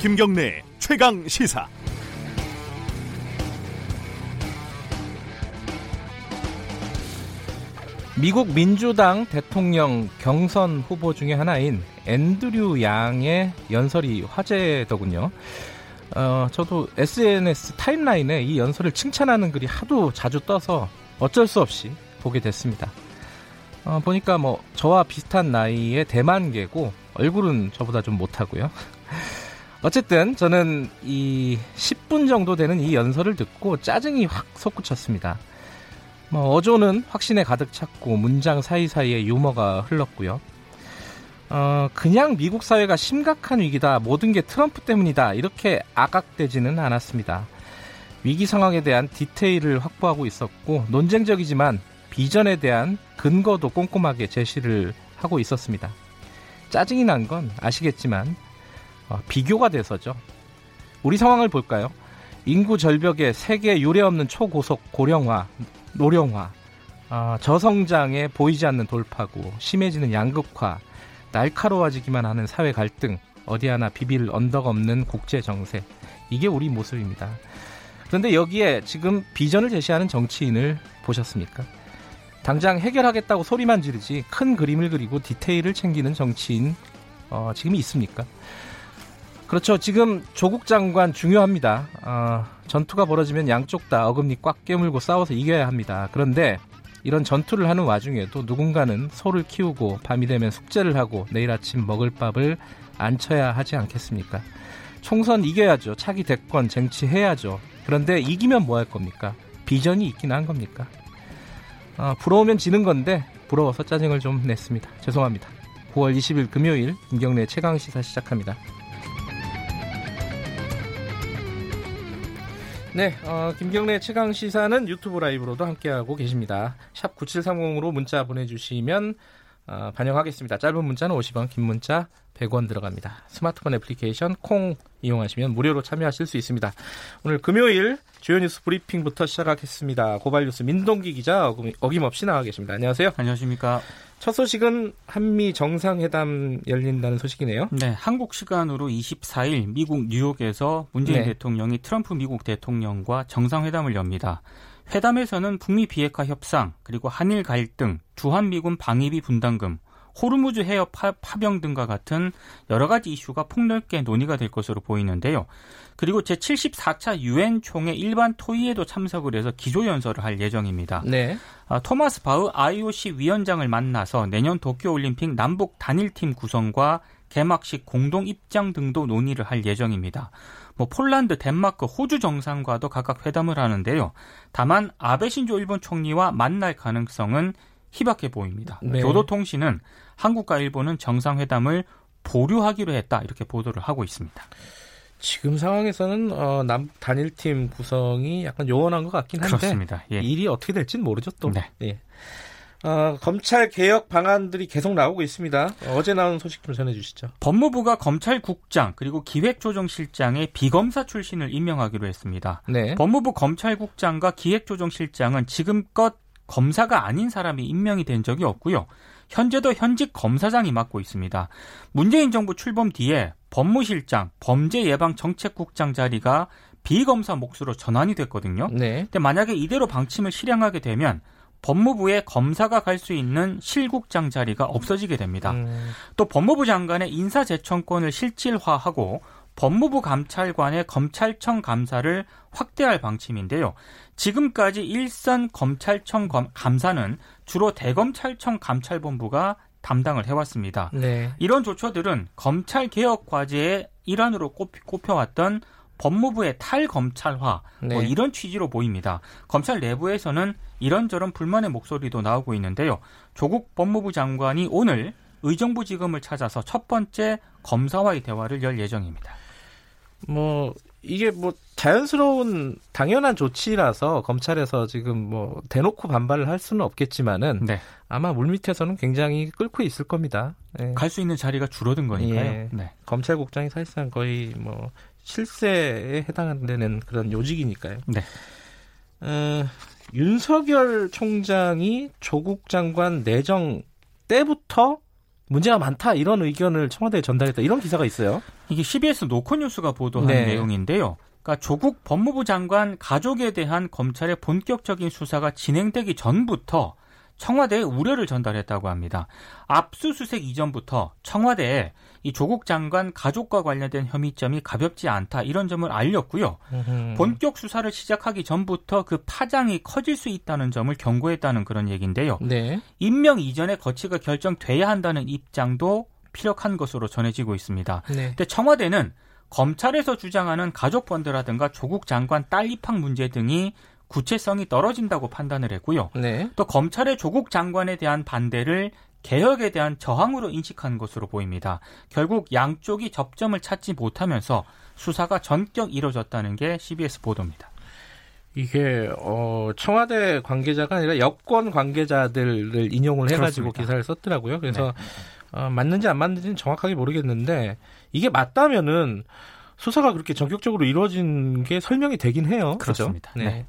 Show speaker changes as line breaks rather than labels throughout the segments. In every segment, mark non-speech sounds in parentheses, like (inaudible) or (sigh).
김경래 최강 시사.
미국 민주당 대통령 경선 후보 중에 하나인 앤드류 양의 연설이 화제더군요. 어, 저도 SNS 타임라인에 이 연설을 칭찬하는 글이 하도 자주 떠서 어쩔 수 없이 보게 됐습니다. 어, 보니까 뭐 저와 비슷한 나이의 대만계고 얼굴은 저보다 좀 못하고요. 어쨌든 저는 이 10분 정도 되는 이 연설을 듣고 짜증이 확 솟구쳤습니다. 뭐 어조는 확신에 가득 찼고 문장 사이사이에 유머가 흘렀고요. 어, 그냥 미국 사회가 심각한 위기다. 모든 게 트럼프 때문이다. 이렇게 악악되지는 않았습니다. 위기 상황에 대한 디테일을 확보하고 있었고 논쟁적이지만 비전에 대한 근거도 꼼꼼하게 제시를 하고 있었습니다. 짜증이 난 건 아시겠지만 어, 비교가 돼서죠. 우리 상황을 볼까요? 인구 절벽에 세계 유례 없는 초고속 고령화, 노령화, 어, 저성장에 보이지 않는 돌파구, 심해지는 양극화, 날카로워지기만 하는 사회 갈등, 어디 하나 비빌 언덕 없는 국제 정세. 이게 우리 모습입니다. 그런데 여기에 지금 비전을 제시하는 정치인을 보셨습니까? 당장 해결하겠다고 소리만 지르지 큰 그림을 그리고 디테일을 챙기는 정치인 어, 지금 있습니까? 그렇죠. 지금 조국 장관 중요합니다. 어, 전투가 벌어지면 양쪽 다 어금니 꽉 깨물고 싸워서 이겨야 합니다. 그런데 이런 전투를 하는 와중에도 누군가는 소를 키우고 밤이 되면 숙제를 하고 내일 아침 먹을 밥을 안 쳐야 하지 않겠습니까? 총선 이겨야죠. 차기 대권 쟁취해야죠. 그런데 이기면 뭐 할 겁니까? 비전이 있긴 한 겁니까? 어, 부러우면 지는 건데 부러워서 짜증을 좀 냈습니다. 죄송합니다. 9월 20일 금요일 김경래 최강 시사 시작합니다. 네, 어, 김경래 최강 시사는 유튜브 라이브로도 함께하고 계십니다. 샵 9730으로 문자 보내주시면 어, 반영하겠습니다. 짧은 문자는 50원, 긴 문자 100원 들어갑니다. 스마트폰 애플리케이션 콩 이용하시면 무료로 참여하실 수 있습니다. 오늘 금요일 주요 뉴스 브리핑부터 시작하겠습니다. 고발 뉴스 민동기 기자 어김없이 나와 계십니다. 안녕하세요.
안녕하십니까.
첫 소식은 한미 정상회담 열린다는 소식이네요.
네, 한국 시간으로 24일 미국 뉴욕에서 문재인 네. 대통령이 트럼프 미국 대통령과 정상회담을 엽니다. 회담에서는 북미 비핵화 협상, 그리고 한일 갈등, 주한미군 방위비 분담금, 호르무즈 해협 파, 병 등과 같은 여러 가지 이슈가 폭넓게 논의가 될 것으로 보이는데요. 그리고 제74차 유엔 총회 일반 토의에도 참석을 해서 기조연설을 할 예정입니다. 네. 아, 토마스 바흐 IOC 위원장을 만나서 내년 도쿄올림픽 남북 단일팀 구성과 개막식 공동 입장 등도 논의를 할 예정입니다. 뭐 폴란드, 덴마크, 호주 정상과도 각각 회담을 하는데요. 다만 아베 신조 일본 총리와 만날 가능성은 희박해 보입니다. 네. 교도통신은 한국과 일본은 정상회담을 보류하기로 했다 이렇게 보도를 하고 있습니다.
지금 상황에서는 어, 남 단일팀 구성이 약간 요원한 것 같긴 한데
그렇습니다.
예. 일이 어떻게 될지는 모르죠 또. 네. 예. 어, 검찰 개혁 방안들이 계속 나오고 있습니다. 어제 나온 소식 좀 전해주시죠.
법무부가 검찰국장 그리고 기획조정실장의 비검사 출신을 임명하기로 했습니다. 네. 법무부 검찰국장과 기획조정실장은 지금껏 검사가 아닌 사람이 임명이 된 적이 없고요. 현재도 현직 검사장이 맡고 있습니다. 문재인 정부 출범 뒤에 법무실장, 범죄예방정책국장 자리가 비검사 몫으로 전환이 됐거든요. 네. 근데 만약에 이대로 방침을 실행하게 되면 법무부에 검사가 갈 수 있는 실국장 자리가 없어지게 됩니다. 음. 또 법무부 장관의 인사재청권을 실질화하고 법무부 감찰관의 검찰청 감사를 확대할 방침인데요. 지금까지 일선 검찰청 감사는 주로 대검찰청 감찰본부가 담당을 해왔습니다. 네. 이런 조처들은 검찰 개혁 과제의 일환으로 꼽혀, 왔던 법무부의 탈검찰화 뭐 네. 뭐 이런 취지로 보입니다. 검찰 내부에서는 이런저런 불만의 목소리도 나오고 있는데요. 조국 법무부 장관이 오늘 의정부 지검을 찾아서 첫 번째 검사와의 대화를 열 예정입니다.
뭐 이게 뭐 자연스러운 당연한 조치라서 검찰에서 지금 뭐 대놓고 반발을 할 수는 없겠지만은 네. 아마 물밑에서는 굉장히 끓고 있을 겁니다.
네. 갈수 있는 자리가 줄어든 거니까요. 예.
네. 검찰국장이 사실상 거의 뭐 실세에 해당되는 그런 요직이니까요. 네. 어, 윤석열 총장이 조국 장관 내정 때부터 문제가 많다 이런 의견을 청와대에 전달했다 이런 기사가 있어요.
이게 CBS 노컷뉴스가 보도한 네. 내용인데요. 그러니까 조국 법무부 장관 가족에 대한 검찰의 본격적인 수사가 진행되기 전부터 청와대에 우려를 전달했다고 합니다. 압수수색 이전부터 청와대에 이 조국 장관 가족과 관련된 혐의점이 가볍지 않다 이런 점을 알렸고요. 본격 수사를 시작하기 전부터 그 파장이 커질 수 있다는 점을 경고했다는 그런 얘기인데요. 네. 임명 이전에 거치가 결정돼야 한다는 입장도 피력한 것으로 전해지고 있습니다. 네. 근데 청와대는 검찰에서 주장하는 가족 펀드라든가 조국 장관 딸 입학 문제 등이 구체성이 떨어진다고 판단을 했고요. 네. 또 검찰의 조국 장관에 대한 반대를 개혁에 대한 저항으로 인식한 것으로 보입니다. 결국 양쪽이 접점을 찾지 못하면서 수사가 전격 이뤄졌다는 게 CBS 보도입니다.
이게 어 청와대 관계자가 아니라 여권 관계자들을 인용을 해가지고 그렇습니다. 기사를 썼더라고요. 그래서 네. 어, 맞는지 안 맞는지는 정확하게 모르겠는데 이게 맞다면은 수사가 그렇게 전격적으로 이루어진 게 설명이 되긴 해요.
그렇습니다. 그렇죠? 네. 네.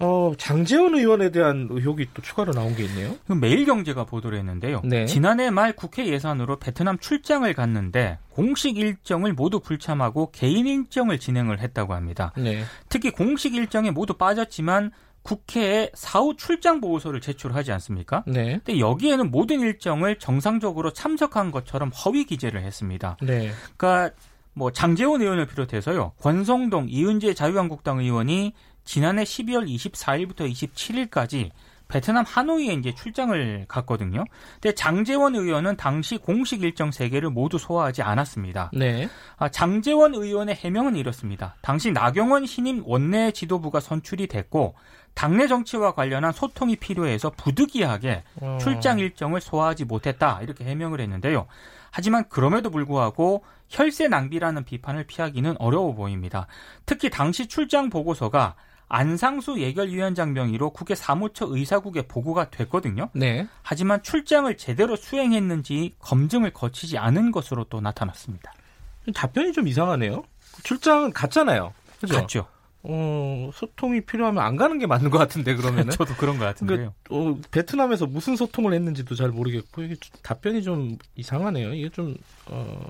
어, 장재원 의원에 대한 의혹이 또 추가로 나온 게 있네요.
매일경제가 보도를 했는데요. 네. 지난해 말 국회 예산으로 베트남 출장을 갔는데 공식 일정을 모두 불참하고 개인 일정을 진행을 했다고 합니다. 네. 특히 공식 일정에 모두 빠졌지만 국회에 사후 출장 보고서를 제출하지 않습니까? 네. 근데 여기에는 모든 일정을 정상적으로 참석한 것처럼 허위 기재를 했습니다. 네. 그러니까 뭐 장재원 의원을 비롯해서요. 권성동, 이은재 자유한국당 의원이 지난해 12월 24일부터 27일까지 베트남 하노이에 이제 출장을 갔거든요. 근데 장재원 의원은 당시 공식 일정 3개를 모두 소화하지 않았습니다. 네. 아, 장재원 의원의 해명은 이렇습니다. 당시 나경원 신임 원내 지도부가 선출이 됐고 당내 정치와 관련한 소통이 필요해서 부득이하게 어. 출장 일정을 소화하지 못했다. 이렇게 해명을 했는데요. 하지만 그럼에도 불구하고 혈세 낭비라는 비판을 피하기는 어려워 보입니다. 특히 당시 출장 보고서가 안상수 예결위원장 명의로 국회 사무처 의사국에 보고가 됐거든요. 네. 하지만 출장을 제대로 수행했는지 검증을 거치지 않은 것으로 또 나타났습니다.
답변이 좀 이상하네요. 출장은 갔잖아요.
그죠? 갔죠.
어, 소통이 필요하면 안 가는 게 맞는 것 같은데 그러면은 (laughs)
저도 그런 것 같은데요.
그러니까, 어, 베트남에서 무슨 소통을 했는지도 잘 모르겠고 이게 답변이 좀 이상하네요. 이게 좀 어,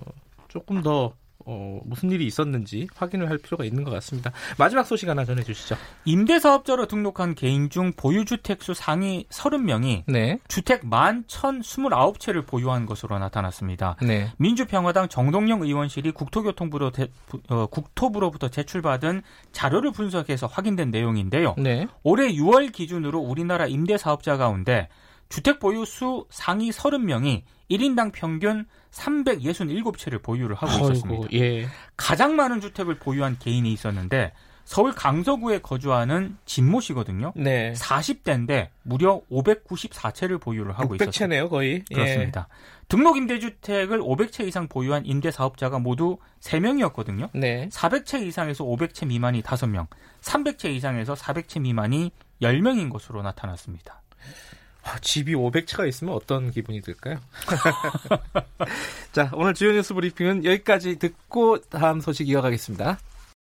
조금 더 어, 무슨 일이 있었는지 확인을 할 필요가 있는 것 같습니다. 마지막 소식 하나 전해주시죠.
임대사업자로 등록한 개인 중 보유주택수 상위 30명이 네. 주택 11,029채를 보유한 것으로 나타났습니다. 네. 민주평화당 정동영 의원실이 국토교통부로 대, 어, 국토부로부터 제출받은 자료를 분석해서 확인된 내용인데요. 네. 올해 6월 기준으로 우리나라 임대사업자 가운데 주택 보유 수 상위 30명이 1인당 평균 367채를 보유를 하고 아이고, 있었습니다. 예. 가장 많은 주택을 보유한 개인이 있었는데 서울 강서구에 거주하는 진모 씨거든요. 네. 40대인데 무려 594채를 보유를 하고 있었어요.
600채네요, 거의.
예. 그렇습니다. 예. 등록 임대주택을 500채 이상 보유한 임대 사업자가 모두 3명이었거든요. 네. 400채 이상에서 500채 미만이 5명, 300채 이상에서 400채 미만이 10명인 것으로 나타났습니다.
아, 집이 500채가 있으면 어떤 기분이 들까요? (laughs) 자, 오늘 주요 뉴스 브리핑은 여기까지 듣고 다음 소식 이어가겠습니다.